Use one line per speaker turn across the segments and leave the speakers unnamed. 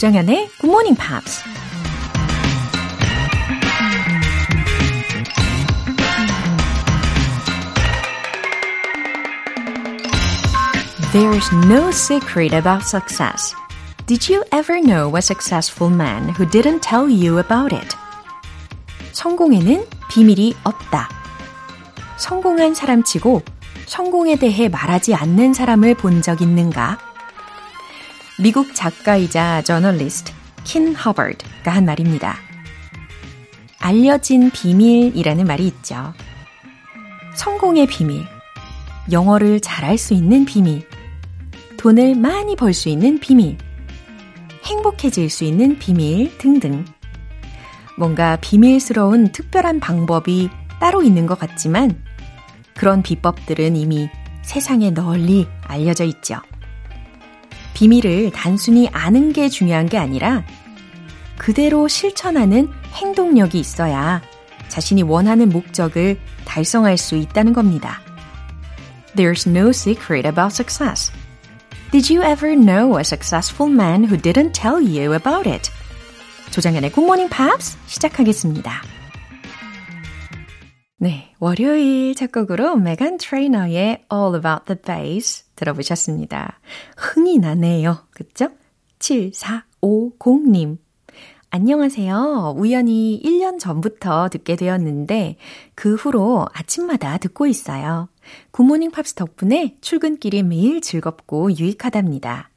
조장현의 Good Morning Pops. There's no secret about success. Did you ever know a successful man who didn't tell you about it? 성공에는 비밀이 없다. 성공한 사람치고 성공에 대해 말하지 않는 사람을 본 적 있는가? 미국 작가이자 저널리스트 킨 허버드가 한 말입니다. 알려진 비밀이라는 말이 있죠. 성공의 비밀, 영어를 잘할 수 있는 비밀, 돈을 많이 벌 수 있는 비밀, 행복해질 수 있는 비밀 등등. 뭔가 비밀스러운 특별한 방법이 따로 있는 것 같지만 그런 비법들은 이미 세상에 널리 알려져 있죠. 비밀을 단순히 아는 게 중요한 게 아니라 그대로 실천하는 행동력이 있어야 자신이 원하는 목적을 달성할 수 있다는 겁니다. There's no secret about success. Did you ever know a successful man who didn't tell you about it? 조장현의 Good Morning Pops 시작하겠습니다. 네, 월요일 첫 곡으로 메간 트레이너의 All About That Bass 들어보셨습니다. 흥이 나네요. 그쵸? 7450님. 안녕하세요. 우연히 1년 전부터 듣게 되었는데 그 후로 아침마다 듣고 있어요. 굿모닝 팝스 덕분에 출근길이 매일 즐겁고 유익하답니다.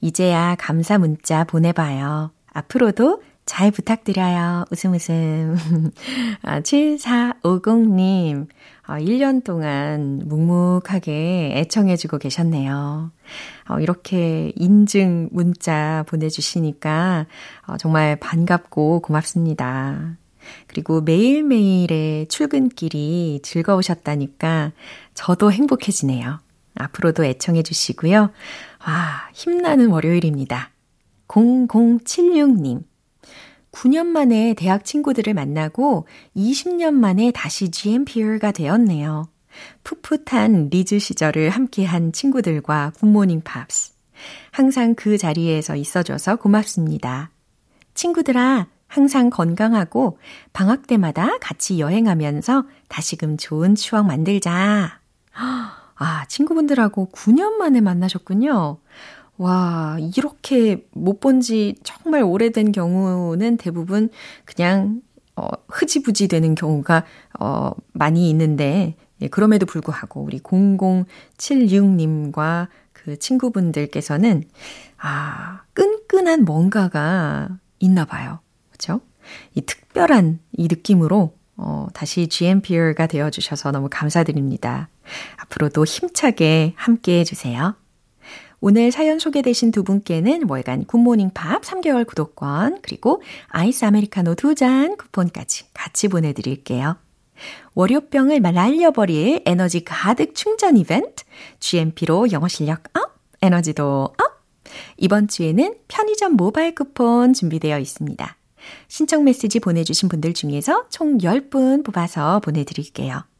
이제야 감사 문자 보내봐요. 앞으로도 잘 부탁드려요. 웃음 웃음. 아, 7450님. 아, 1년 동안 묵묵하게 애청해주고 계셨네요. 어, 이렇게 인증 문자 보내주시니까 어, 정말 반갑고 고맙습니다. 그리고 매일매일의 출근길이 즐거우셨다니까 저도 행복해지네요. 앞으로도 애청해 주시고요. 와, 힘나는 월요일입니다. 0076님. 9년 만에 대학 친구들을 만나고 20년 만에 다시 GMPer가 되었네요. 풋풋한 리즈 시절을 함께한 친구들과 굿모닝 팝스. 항상 그 자리에서 있어줘서 고맙습니다. 친구들아, 항상 건강하고 방학 때마다 같이 여행하면서 다시금 좋은 추억 만들자. 아, 친구분들하고 9년 만에 만나셨군요. 와, 이렇게 못 본 지 정말 오래된 경우는 대부분 그냥 어, 흐지부지 되는 경우가 어, 많이 있는데 예, 그럼에도 불구하고 우리 0076님과 그 친구분들께서는 아, 끈끈한 뭔가가 있나 봐요. 그렇죠? 이 특별한 이 느낌으로 어, 다시 GMPR가 되어 주셔서 너무 감사드립니다. 앞으로도 힘차게 함께 해 주세요. 오늘 사연 소개되신 두 분께는 월간 굿모닝 팝 3개월 구독권 그리고 아이스 아메리카노 두 잔 쿠폰까지 같이 보내드릴게요. 월요병을 날려버릴 에너지 가득 충전 이벤트 GMP로 영어 실력 up, 에너지도 up! 이번 주에는 편의점 모바일 쿠폰 준비되어 있습니다. 신청 메시지 보내주신 분들 중에서 총 10분 뽑아서 보내드릴게요.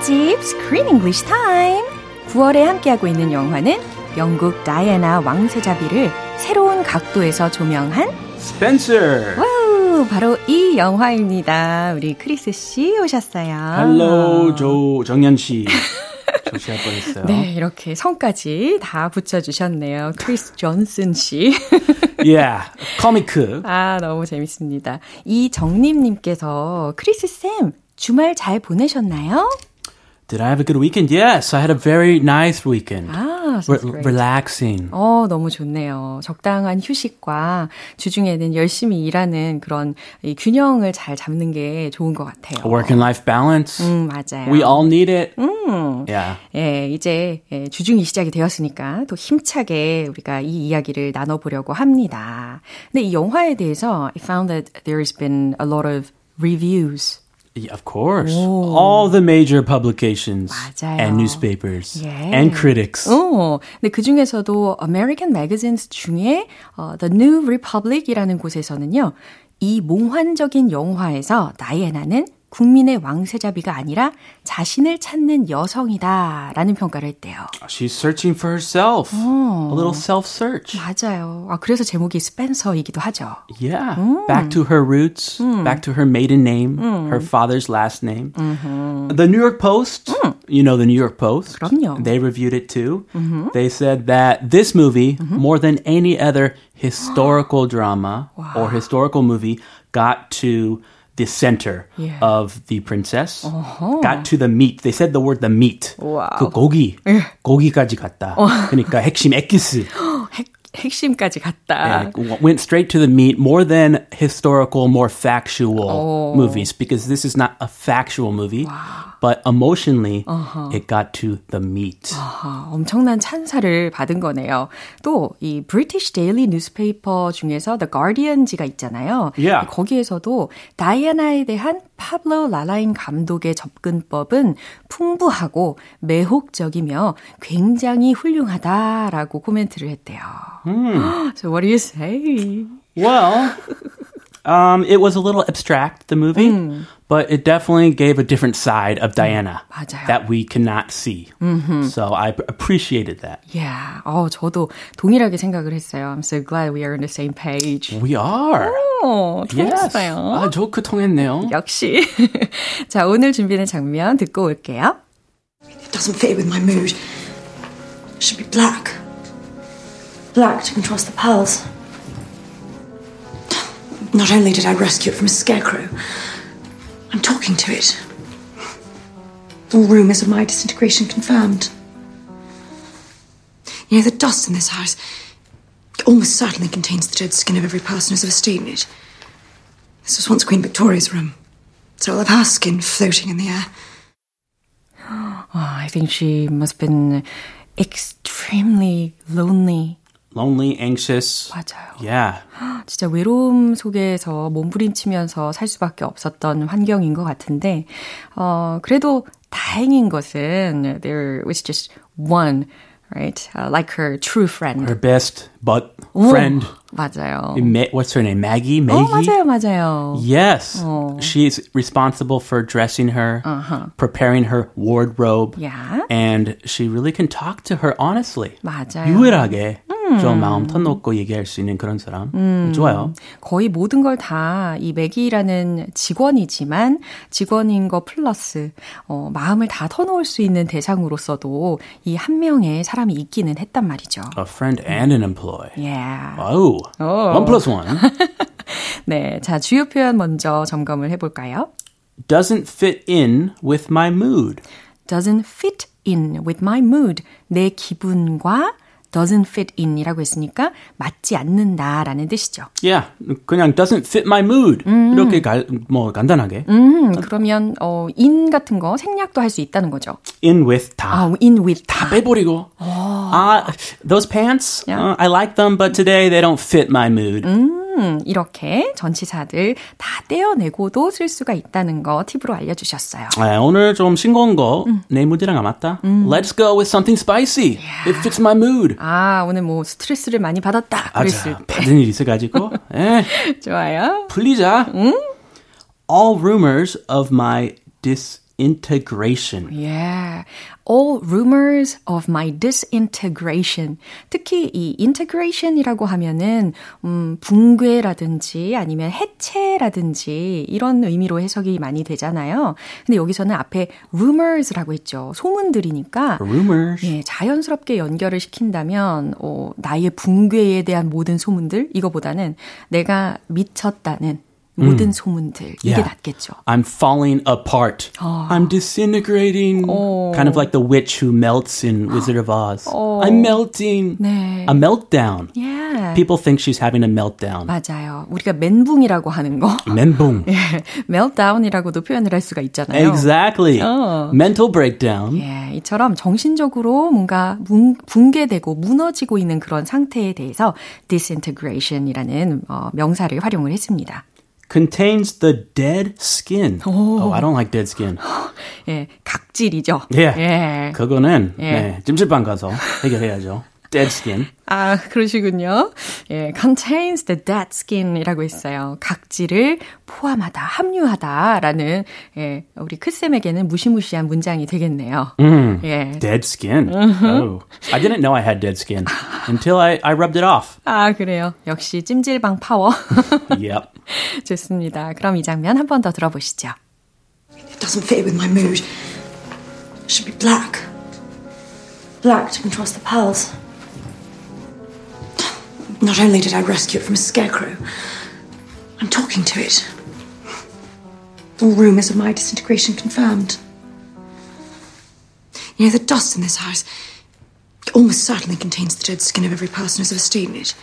맛집 Screen English Time 9월에 함께하고 있는 영화는 영국 다이애나 왕세자비를 새로운 각도에서 조명한
Spencer.
와우 오, 바로 이 영화입니다. 우리 크리스 씨 오셨어요.
Hello, 조 정연 씨. 조시할 뻔했어요.
네, 이렇게 성까지 다 붙여주셨네요. 크리스 존슨 씨.
yeah, 코미크.
아, 너무 재밌습니다. 이정림님께서 크리스 쌤 주말 잘 보내셨나요?
Did I have a good weekend? Yes, I had a very nice weekend.
아,
Re- relaxing.
어, 너무 좋네요. 적당한 휴식과 주중에는 열심히 일하는 그런 이 균형을 잘 잡는 게 좋은 것 같아요.
Work and life balance.
음, 맞아요.
We all need it.
음.
Yeah.
예, 이제 예, 주중이 시작이 되었으니까 또 힘차게 우리가 이 이야기를 나눠 보려고 합니다. 근데 이 영화에 대해서 I found that there's been a lot of reviews.
Yeah, of course. All the major publications
맞아요.
and newspapers
예.
and critics.
어, 근데 그 중에서도 American Magazines 중에 어, The New Republic이라는 곳에서는요, 이 몽환적인 영화에서 다이애나는 국민의 왕세자비가 아니라 자신을 찾는 여성이다라는 평가를 했대요.
She's searching for herself. A little self-search.
맞아요. 아, 그래서 제목이 스펜서이기도 하죠.
Yeah. Back to her roots, back to her maiden name, her father's last name. The New York Post, you know the New York Post.
그럼요.
They reviewed it too. They said that this movie, more than any other historical drama or historical movie, got to the center
Yeah.
of the princess. Got to the meat. They said the word the meat.
와우.
그 고기. 고기까지 갔다. 그러니까 핵심 에키스.
핵, 핵심까지 갔다.
Yeah, went straight to the meat more than historical, more factual movies because this is not a factual movie, but emotionally it got to the meat.
아, 엄청난 찬사를 받은 거네요. 또 이 British Daily Newspaper 중에서 The Guardian지가 있잖아요.
Yeah.
거기에서도 다이애나에 대한 파블로 라라인 감독의 접근법은 풍부하고 매혹적이며 굉장히 훌륭하다라고 코멘트를 했대요. So what do you say?
Well, um, it was a little abstract, the movie, but it definitely gave a different side of Diana
맞아요.
that we cannot see. So I appreciated that.
Yeah. 어, 저도 동일하게 생각을 했어요. I'm so glad we are on the same page.
We are.
어,
Yes.
좋았어요.
아, 좋게 통했네요.
역시. 자, 오늘 준비된 장면 듣고 올게요.
It doesn't fit with my mood. It should be black. Black to contrast the pearls. Not only did I rescue it from a scarecrow, I'm talking to it. All rumours of my disintegration confirmed. You know, the dust in this house almost certainly contains the dead skin of every person who's ever stayed in it. This was once Queen Victoria's room. So I'll have her skin floating in the air.
Oh, I think she must have been extremely lonely
Lonely, anxious.
맞아요.
Yeah.
진짜 외로움 속에서 몸부림치면서 살 수밖에 없었던 환경인 것 같은데, 어, 그래도 다행인 것은 there was just one, right? Uh, like her true friend.
Her best but
오,
friend.
맞아요.
Ma- what's her name? Maggie?
어,
Maggie?
맞아요, 맞아요.
Yes. She's responsible for dressing her, preparing her wardrobe.
Yeah.
And she really can talk to her honestly.
맞아요.
유일하게 좀 마음 터놓고 얘기할 수 있는 그런 사람. 좋아요.
거의 모든 걸 다 이 맥이라는 직원이지만 직원인 거 플러스 어, 마음을 다 터놓을 수 있는 대상으로서도 이 한 명의 사람이 있기는 했단 말이죠.
A friend and an employee.
Yeah.
Oh, one plus one.
네, 자 주요 표현 먼저 점검을 해볼까요?
Doesn't fit in with my mood.
Doesn't fit in with my mood. 내 기분과 doesn't fit in이라고 했으니까 맞지 않는다라는 뜻이죠.
Yeah, 그냥 doesn't fit my mood. 이렇게 가, 뭐 간단하게.
음, 그러면 어, in 같은 거 생략도 할 수 있다는 거죠.
In with 다.
아, in with
다 빼버리고. 아, those pants,
Yeah.
uh, I like them, but today they don't fit my mood.
음, 이렇게 전치사들 다 떼어내고도 쓸 수가 있다는 거 팁으로 알려주셨어요.
아, 오늘 좀 싱거운 거내 무드랑 안 맞다. Let's go with something spicy. It fits my mood.
아, 오늘 뭐 스트레스를 많이 받았다. 그랬을
아자,
때.
받은 일 있어가지고. 에,
좋아요.
풀리자. All rumors of my disintegration.
Yeah. All rumors of my disintegration. 특히 이 integration이라고 하면은 음, 붕괴라든지 아니면 해체라든지 이런 의미로 해석이 많이 되잖아요. 근데 여기서는 앞에 rumors라고 했죠. 소문들이니까
Rumors.
예, 자연스럽게 연결을 시킨다면 어, 나의 붕괴에 대한 모든 소문들 이거보다는 내가 미쳤다는 모든 소문들 이게
Yeah.
낫겠죠.
I'm falling apart. I'm disintegrating. Kind of like the witch who melts in Wizard of Oz. I'm melting.
네.
A meltdown.
Yeah.
People think she's having a meltdown.
맞아요. 우리가 멘붕이라고 하는 거.
멘붕.
예, meltdown이라고도 표현을 할 수가 있잖아요.
Exactly. Mental breakdown.
예, 이처럼 정신적으로 뭔가 뭉, 붕괴되고 무너지고 있는 그런 상태에 대해서 disintegration이라는 어, 명사를 활용을 했습니다.
Contains the dead skin. Oh, I don't like dead skin.
예, 각질이죠.
예.
예.
그거는
예.
네, 찜질방 가서 해결해야죠. Dead skin.
아, 그러시군요. 예, contains the dead skin이라고 했어요. 각질을 포함하다, 함유하다라는 예, 우리 크쌤에게는 무시무시한 문장이 되겠네요. 예.
Dead skin. Oh, I didn't know I had dead skin until I, I rubbed it off.
아, 그래요. 역시 찜질방 파워.
Yep.
좋습니다. 그럼 이 장면 한 번 더 들어보시죠.
It doesn't fit with my mood. It should be black. Black to contrast the pearls. Not only did I rescue it from a scarecrow, I'm talking to it. All rumours of my disintegration confirmed. You know, the dust in this house almost certainly contains the dead skin of every person who's ever stayed in it.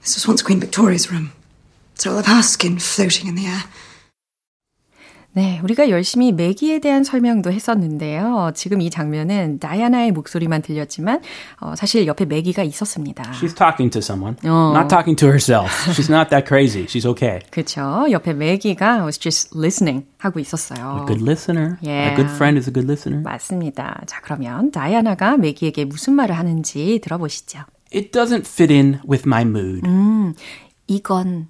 This was once Queen Victoria's room. So I'll have her skin floating in the air.
네, 우리가 열심히 매기에 대한 설명도 했었는데요. 지금 이 장면은 다이아나의 목소리만 들렸지만 어, 사실 옆에 매기가 있었습니다.
She's talking to someone, not talking to herself. She's not that crazy. She's okay.
그렇죠. 옆에 매기가 was just listening 하고 있었어요.
A good listener.
Yeah.
A good friend is a good listener.
맞습니다. 자, 그러면 다이아나가 매기에게 무슨 말을 하는지 들어보시죠.
It doesn't fit in with my mood.
이건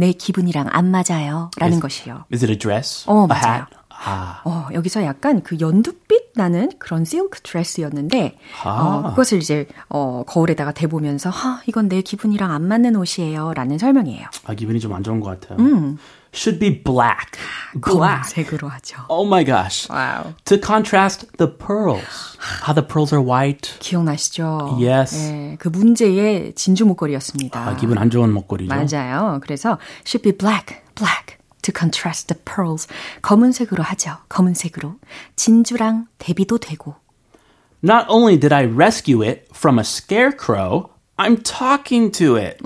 내 기분이랑 안 맞아요. 라는 것이요.
Is it a dress?
어,
a
맞아요.
hat? 아,
어, 여기서 약간 그 연두빛 나는 그런 실크 드레스였는데, 어, 그것을 이제, 어, 거울에다가 대보면서, 하, 이건 내 기분이랑 안 맞는 옷이에요. 라는 설명이에요.
아, 기분이 좀 안 좋은 것 같아요. Should be black. Black.
검은색으로 하죠.
Oh my gosh.
와우.
To contrast the pearls. How the pearls are white.
기억나시죠?
Yes.
예, 그 문제의 진주 목걸이였습니다.
아, 기분 안 좋은 목걸이죠.
맞아요. 그래서 should be black, black to contrast the pearls. 검은색으로 하죠. 검은색으로. 진주랑 대비도 되고.
Not only did I rescue it from a scarecrow, I'm talking to it.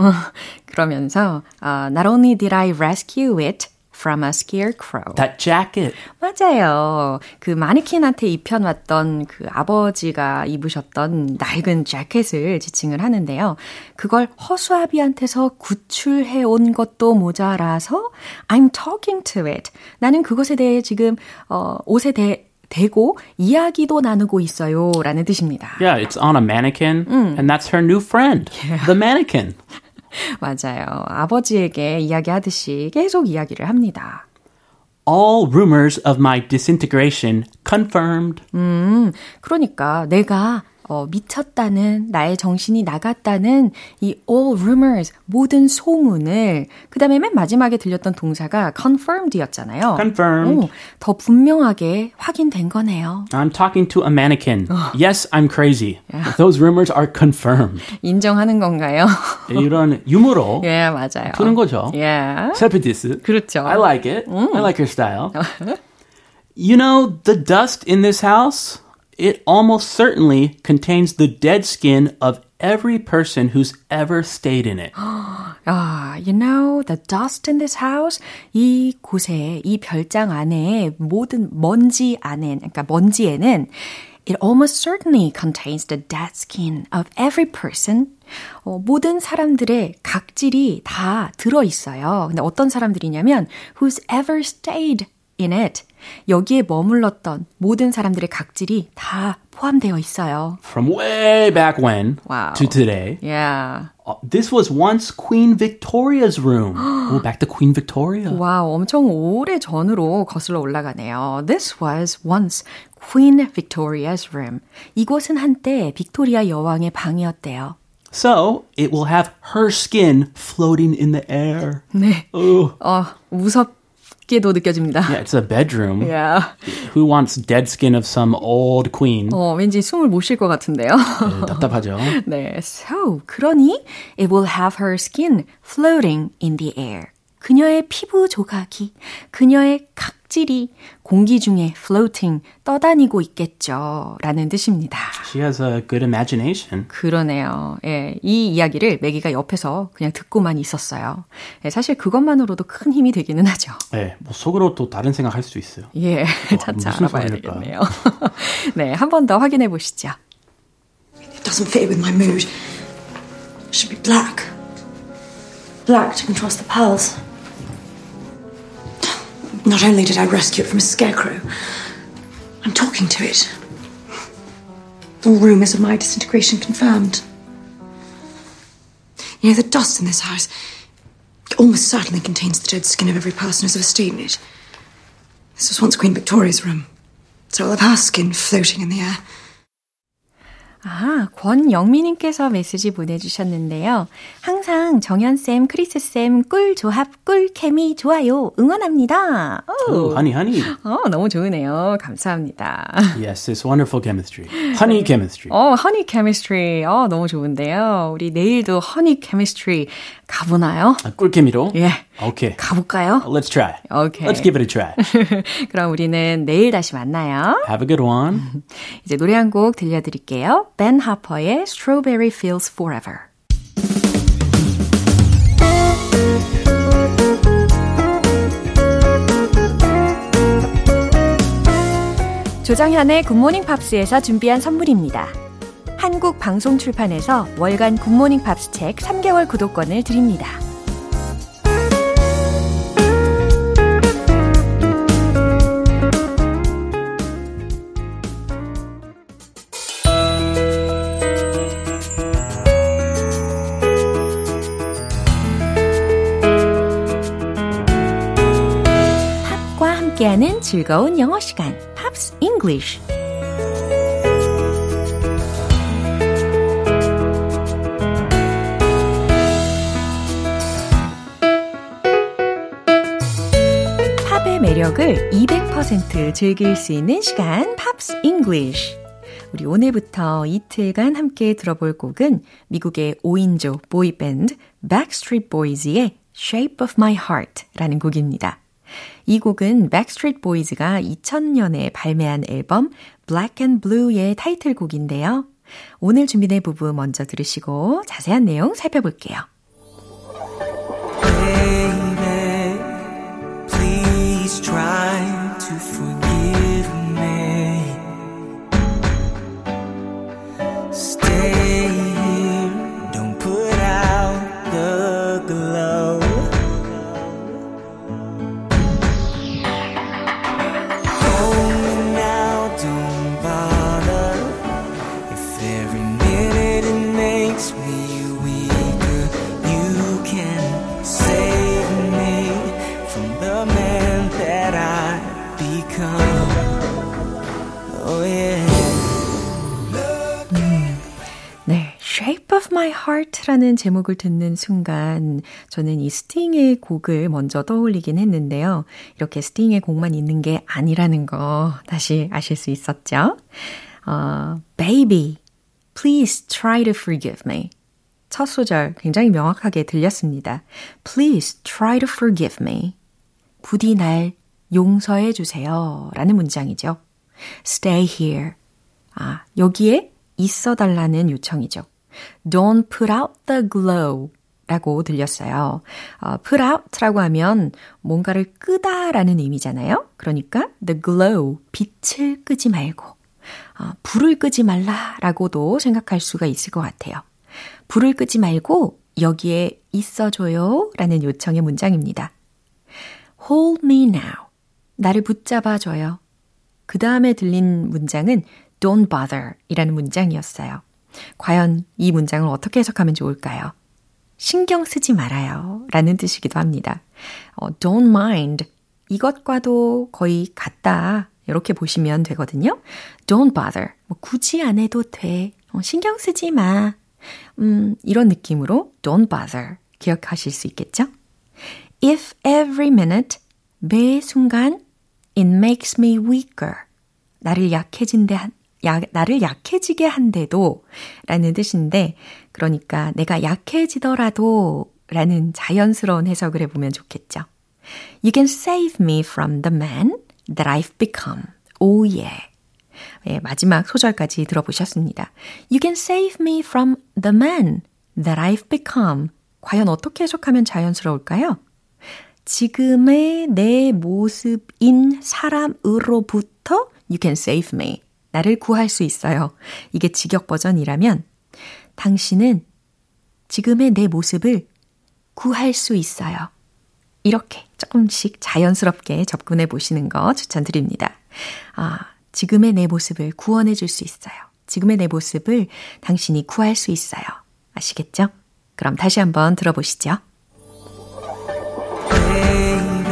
그러면서 uh, not only did I rescue it from a scarecrow.
That jacket.
맞아요. 그 마네킹한테 입혀놨던 그 아버지가 입으셨던 낡은 재킷을 지칭을 하는데요. 그걸 허수아비한테서 구출해 온 것도 모자라서 I'm talking to it. 나는 그것에 대해 지금 어, 옷에 대해 대고 이야기도 나누고 있어요. 라는 뜻입니다.
Yeah, it's on a mannequin, and that's her new friend, the mannequin.
맞아요. 아버지에게 이야기하듯이 계속 이야기를 합니다.
All rumors of my disintegration confirmed.
그러니까 내가 어, 미쳤다는 나의 정신이 나갔다는 이 all rumors 모든 소문을 그 다음에 맨 마지막에 들렸던 동사가 confirmed였잖아요.
Confirmed.
오, 더 분명하게 확인된 거네요.
I'm talking to a mannequin. Yes, I'm crazy. Those rumors are confirmed.
인정하는 건가요?
이런 유머로
예, 맞아요.
푸는 거죠.
예.
셀프 디스.
그렇죠.
I like it. I like her style. you know, the dust in this house, it almost certainly contains the dead skin of every person who's ever stayed in it.
아, you know, the dust in this house. 이 곳에, 이 별장 안에 모든 먼지 안에, 그러니까 먼지에는 It almost certainly contains the dead skin of every person. 어, 모든 사람들의 각질이 다 들어 있어요. 근데 어떤 사람들이냐면 who's ever stayed in it. 여기에 머물렀던 모든 사람들의 각질이 다 포함되어 있어요.
From way back when
Wow.
to today.
Yeah.
Uh, This was once Queen Victoria's room. oh, back to Queen Victoria.
와우, 엄청 오래 전으로 거슬러 올라가네요. This was once Queen Victoria's room. 이곳은 한때 빅토리아 여왕의 방이었대요.
So it will have her skin floating in the air.
네.
Oh,
어, 무섭 게도 느껴집니다.
yeah, it's a bedroom.
Yeah.
Who wants dead skin of some old queen?
어, 왠지 숨을 못 쉴 것 같은데요.
네, 답답하죠.
네, so 그러니 it will have her skin floating in the air. 그녀의 피부 조각이, 그녀의 각 질이 공기 중에 floating, 떠다니고 있겠죠. 라는 뜻입니다.
She has a good imagination.
그러네요. 예, 이 이야기를 매기가 옆에서 그냥 듣고만 있었어요. 예, 사실 그것만으로도 큰 힘이 되기는 하죠.
네, 뭐 속으로 또 다른 생각 할 수도 있어요.
예, 차차 알아봐야
소리일까?
되겠네요. 네, 한 번 더 확인해 보시죠.
It doesn't fit with my mood. It should be black. Black to contrast the pearls. Not only did I rescue it from a scarecrow, I'm talking to it. All rumours of my disintegration confirmed. You know, the dust in this house almost certainly contains the dead skin of every person who's ever stayed in it. This was once Queen Victoria's room. So I'll have her skin floating in the air.
아, 권영미님께서 메시지 보내주셨는데요. 항상 정연쌤, 크리스쌤, 꿀 조합, 꿀 케미 좋아요. 응원합니다. 오.
Oh, honey, honey.
어, 너무 좋으네요. 감사합니다.
Yes, it's wonderful chemistry. Honey chemistry.
어, 허니 케미스트리. 어, 너무 좋은데요. 우리 내일도 허니 케미스트리 가보나요?
아, 꿀 케미로?
예.
Okay.
가볼까요?
Let's try.
Okay.
Let's give it a try.
그럼 우리는 내일 다시 만나요.
Have a good one.
이제 노래 한 곡 들려드릴게요. 벤 하퍼의 Strawberry Fields Forever. 조정현의 굿모닝 팝스에서 준비한 선물입니다. 한국 방송 출판에서 월간 굿모닝 팝스 책 3개월 구독권을 드립니다. 함께하는 즐거운 영어 시간, Pops English. 팝의 매력을 200% 즐길 수 있는 시간, Pops English. 우리 오늘부터 이틀간 함께 들어볼 곡은 미국의 5인조 보이밴드 Backstreet Boys의 Shape of My Heart 라는 곡입니다. 이 곡은 Backstreet Boys가 2000년에 발매한 앨범 Black and Blue의 타이틀곡인데요. 오늘 준비된 부분 먼저 들으시고 자세한 내용 살펴볼게요.
Baby, please try
라는 제목을 듣는 순간 저는 이 스팅의 곡을 먼저 떠올리긴 했는데요. 이렇게 스팅의 곡만 있는 게 아니라는 거 다시 아실 수 있었죠? 어, Baby, please try to forgive me. 첫 소절 굉장히 명확하게 들렸습니다. Please try to forgive me. 부디 날 용서해 주세요. 라는 문장이죠. Stay here. 아, 여기에 있어 달라는 요청이죠. Don't put out the glow 라고 들렸어요. 어, put out라고 하면 뭔가를 끄다 라는 의미잖아요. 그러니까 the glow, 빛을 끄지 말고, 어, 불을 끄지 말라 라고도 생각할 수가 있을 것 같아요. 불을 끄지 말고 여기에 있어줘요 라는 요청의 문장입니다. Hold me now. 나를 붙잡아줘요. 그 다음에 들린 문장은 don't bother 이라는 문장이었어요. 과연 이 문장을 어떻게 해석하면 좋을까요? 신경 쓰지 말아요. 라는 뜻이기도 합니다. 어, don't mind. 이것과도 거의 같다. 이렇게 보시면 되거든요. Don't bother. 뭐 굳이 안 해도 돼. 어, 신경 쓰지 마. 음, 이런 느낌으로 don't bother 기억하실 수 있겠죠? If every minute, 매 순간 it makes me weaker. 나를 약해진 데 야, 나를 약해지게 한데도 라는 뜻인데 그러니까 내가 약해지더라도 라는 자연스러운 해석을 해보면 좋겠죠. You can save me from the man that I've become. Oh yeah. 예, 마지막 소절까지 들어보셨습니다. You can save me from the man that I've become. 과연 어떻게 해석하면 자연스러울까요? 지금의 내 모습인 사람으로부터 you can save me. 나를 구할 수 있어요. 이게 직역 버전이라면 당신은 지금의 내 모습을 구할 수 있어요. 이렇게 조금씩 자연스럽게 접근해 보시는 거 추천드립니다. 아, 지금의 내 모습을 구원해 줄 수 있어요. 지금의 내 모습을 당신이 구할 수 있어요. 아시겠죠? 그럼 다시 한번 들어보시죠.
Baby,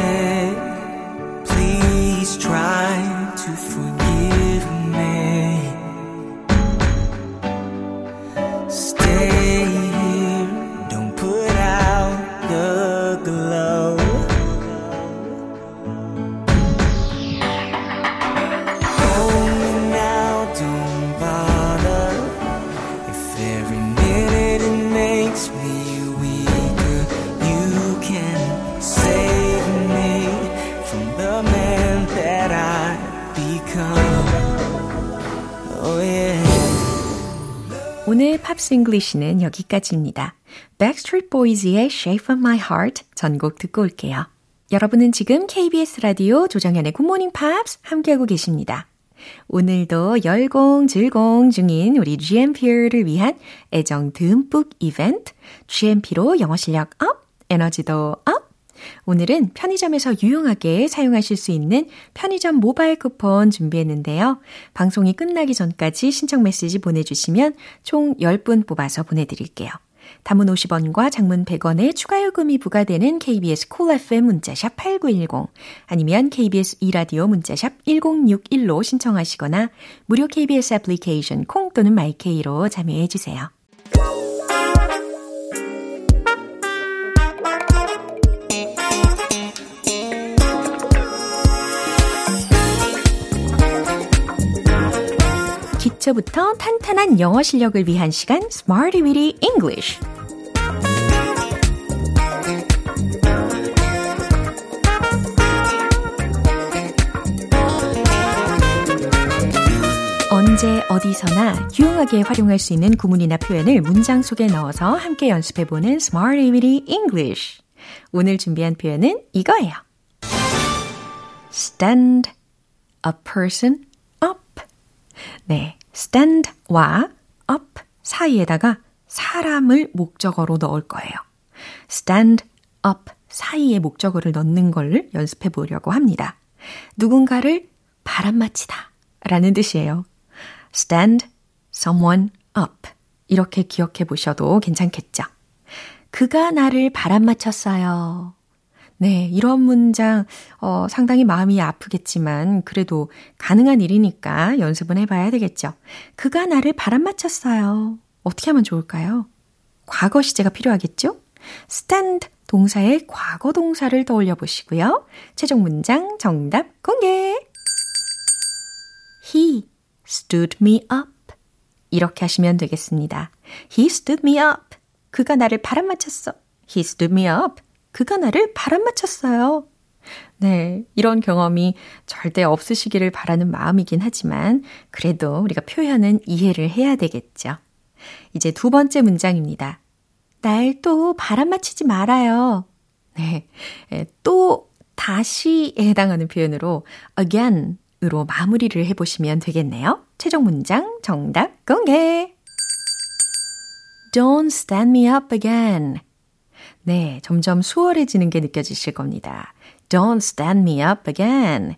English는 여기까지입니다. Backstreet Boys의 Shape of My Heart 전곡 듣고 올게요. 여러분은 지금 KBS 라디오 조정현의 굿모닝 팝스 함께하고 계십니다. 오늘도 열공 즐공 중인 우리 GMPer를 위한 애정 듬뿍 이벤트 GMP로 영어 실력 up, 에너지도 up! 오늘은 편의점에서 유용하게 사용하실 수 있는 편의점 모바일 쿠폰 준비했는데요. 방송이 끝나기 전까지 신청 메시지 보내주시면 총 10분 뽑아서 보내드릴게요. 담은 50원과 장문 100원의 추가 요금이 부과되는 KBS 콜 cool FM 문자샵 8910 아니면 KBS 이라디오 문자샵 1061로 신청하시거나 무료 KBS 애플리케이션 콩 또는 마이케이로 참여해 주세요. 기초부터 탄탄한 영어 실력을 위한 시간 Smarty Weedy English. 언제 어디서나 유용하게 활용할 수 있는 구문이나 표현을 문장 속에 넣어서 함께 연습해보는 Smarty Weedy English. 오늘 준비한 표현은 이거예요. Stand a person up. 네, stand와 up 사이에다가 사람을 목적어로 넣을 거예요. stand up 사이에 목적어를 넣는 걸 연습해 보려고 합니다. 누군가를 바람맞히다 라는 뜻이에요. stand someone up 이렇게 기억해 보셔도 괜찮겠죠. 그가 나를 바람맞혔어요. 네, 이런 문장, 어, 상당히 마음이 아프겠지만, 그래도 가능한 일이니까 연습은 해봐야 되겠죠. 그가 나를 바람맞혔어요. 어떻게 하면 좋을까요? 과거 시제가 필요하겠죠? stand 동사의 과거 동사를 떠올려 보시고요. 최종 문장 정답 공개! He stood me up. 이렇게 하시면 되겠습니다. He stood me up. 그가 나를 바람맞혔어. He stood me up. 그가 나를 바람맞혔어요. 네, 이런 경험이 절대 없으시기를 바라는 마음이긴 하지만 그래도 우리가 표현은 이해를 해야 되겠죠. 이제 두 번째 문장입니다. 날 또 바람맞히지 말아요. 네, 또 다시에 해당하는 표현으로 again 으로 마무리를 해보시면 되겠네요. 최종 문장 정답 공개! Don't stand me up again. 네, 점점 수월해지는 게 느껴지실 겁니다. Don't stand me up again.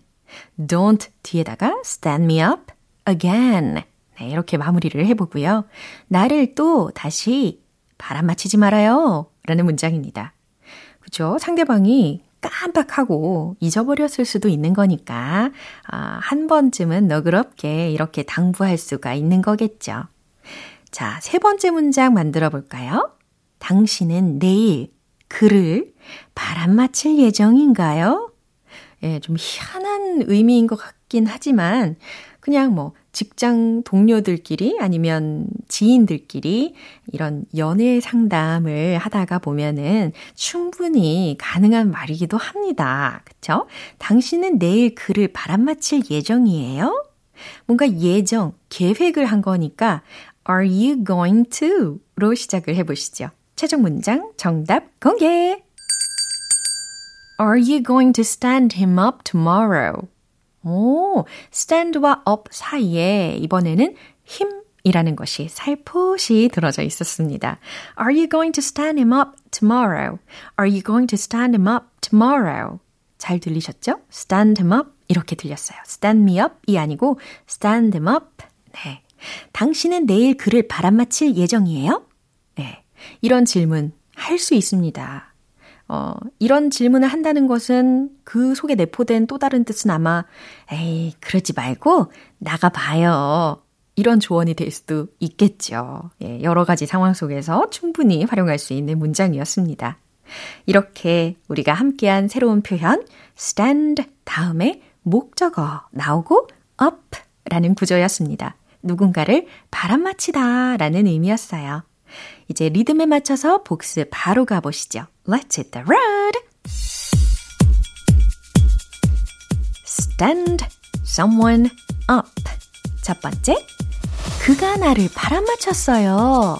Don't 뒤에다가 stand me up again. 네, 이렇게 마무리를 해보고요. 나를 또 다시 바람 맞히지 말아요. 라는 문장입니다. 그죠? 상대방이 깜빡하고 잊어버렸을 수도 있는 거니까, 아, 한 번쯤은 너그럽게 이렇게 당부할 수가 있는 거겠죠. 자, 세 번째 문장 만들어 볼까요? 당신은 내일 그를 바람 맞힐 예정인가요? 예, 좀 희한한 의미인 것 같긴 하지만, 그냥 뭐, 직장 동료들끼리 아니면 지인들끼리 이런 연애 상담을 하다가 보면은 충분히 가능한 말이기도 합니다. 그쵸? 당신은 내일 그를 바람맞힐 예정이에요? 뭔가 예정, 계획을 한 거니까 Are you going to? 로 시작을 해보시죠. 최종 문장 정답 공개! Are you going to stand him up tomorrow? 오, stand와 up 사이에 이번에는 힘 이라는 것이 살포시 들어져 있었습니다. Are you going to stand him up tomorrow? Are you going to stand him up tomorrow? 잘 들리셨죠? stand him up 이렇게 들렸어요. stand me up이 아니고 stand him up. 네. 당신은 내일 그를 바람맞힐 예정이에요? 네. 이런 질문 할 수 있습니다. 어, 이런 질문을 한다는 것은 그 속에 내포된 또 다른 뜻은 아마, 에이, 그러지 말고 나가봐요. 이런 조언이 될 수도 있겠죠. 예, 여러 가지 상황 속에서 충분히 활용할 수 있는 문장이었습니다. 이렇게 우리가 함께한 새로운 표현, stand 다음에 목적어 나오고 up 라는 구조였습니다. 누군가를 바람맞히다 라는 의미였어요. 이제 리듬에 맞춰서 복습 바로 가보시죠. Let's hit the road! Stand someone up. 첫 번째, 그가 나를 바람맞혔어요.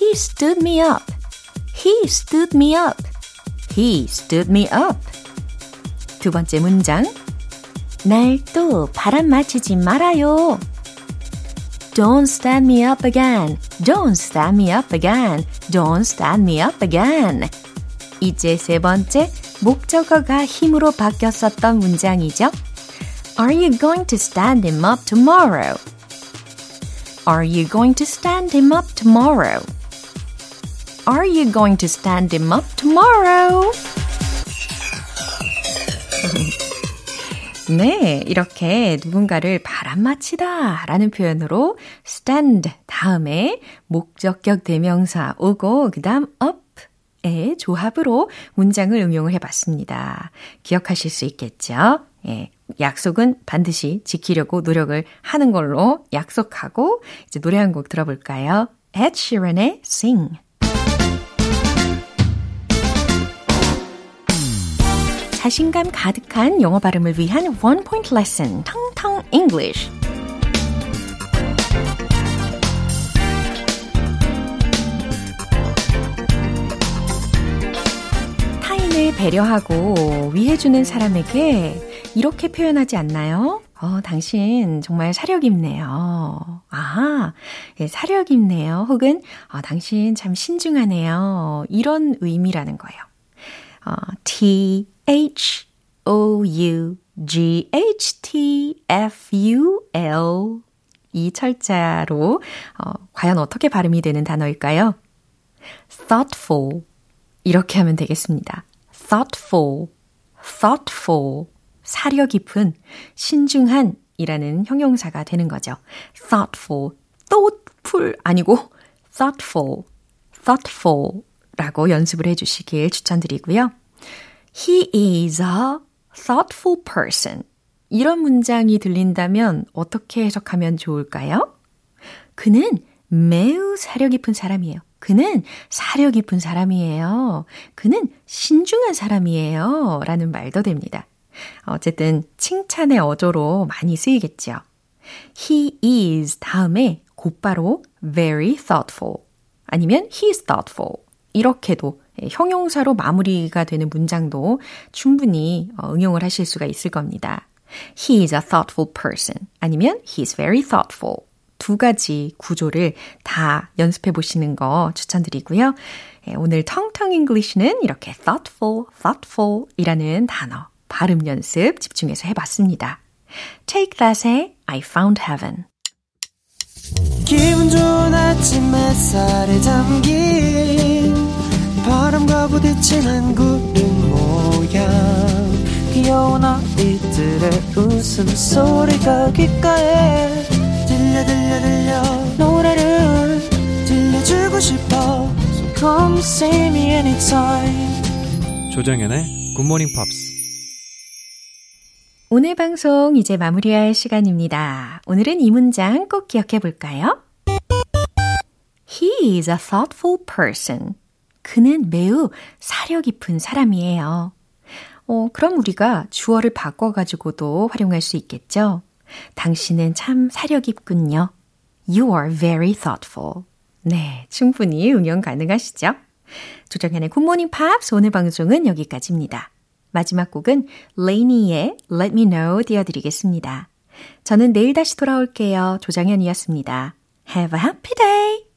He stood me up. He stood me up. He stood me up. 두 번째 문장, 날 또 바람 맞히지 말아요. Don't stand me up again. Don't stand me up again. Don't stand me up again. 이제 세 번째 목적어가 힘으로 바뀌었었던 문장이죠. Are you going to stand him up tomorrow? Are you going to stand him up tomorrow? Are you going to stand him up tomorrow? 네, 이렇게 누군가를 바람맞히다 라는 표현으로 stand 다음에 목적격 대명사 오고 그 다음 up의 조합으로 문장을 응용을 해봤습니다. 기억하실 수 있겠죠? 예, 약속은 반드시 지키려고 노력을 하는 걸로 약속하고 이제 노래 한 곡 들어볼까요? Ed Sheeran의 Sing. 자신감 가득한 영어 발음을 위한 원 포인트 레슨 텅텅 English. 타인을 배려하고 위해주는 사람에게 이렇게 표현하지 않나요? 어, 당신 정말 사력 있네요. 아, 예, 사력 있네요. 혹은, 어, 당신 참 신중하네요. 이런 의미라는 거예요. 어, T H O U G H T F U L 이 철자로 어, 과연 어떻게 발음이 되는 단어일까요? thoughtful 이렇게 하면 되겠습니다. thoughtful, thoughtful 사려 깊은, 신중한 이라는 형용사가 되는 거죠. thoughtful, thoughtful 아니고 thoughtful, thoughtful 라고 연습을 해주시길 추천드리고요. He is a thoughtful person. 이런 문장이 들린다면 어떻게 해석하면 좋을까요? 그는 매우 사려 깊은 사람이에요. 그는 사려 깊은 사람이에요. 그는 신중한 사람이에요. 라는 말도 됩니다. 어쨌든 칭찬의 어조로 많이 쓰이겠죠. He is 다음에 곧바로 very thoughtful 아니면 he is thoughtful 이렇게도 형용사로 마무리가 되는 문장도 충분히 응용을 하실 수가 있을 겁니다. He is a thoughtful person. 아니면 he is very thoughtful. 두 가지 구조를 다 연습해 보시는 거 추천드리고요. 예, 오늘 Tongue Tongue English는 이렇게 thoughtful, thoughtful 이라는 단어 발음 연습 집중해서 해봤습니다. Take That의 I Found Heaven.
기분 좋은 아침 담긴 바람과 부딪히는 구름 모양 귀여운 아이들의 웃음소리가 귓가에 들려 들려 들려 노래를 들려주고 싶어 So come see me anytime
조정연의 굿모닝 팝스
오늘 방송 이제 마무리할 시간입니다. 오늘은 이 문장 꼭 기억해 볼까요? He is a thoughtful person. 그는 매우 사려 깊은 사람이에요. 어, 그럼 우리가 주어를 바꿔가지고도 활용할 수 있겠죠? 당신은 참 사려 깊군요. You are very thoughtful. 네, 충분히 응용 가능하시죠? 조정현의 굿모닝 팝스 오늘 방송은 여기까지입니다. 마지막 곡은 레이니의 Let Me Know 띄워드리겠습니다. 저는 내일 다시 돌아올게요. 조정현이었습니다. Have a happy day!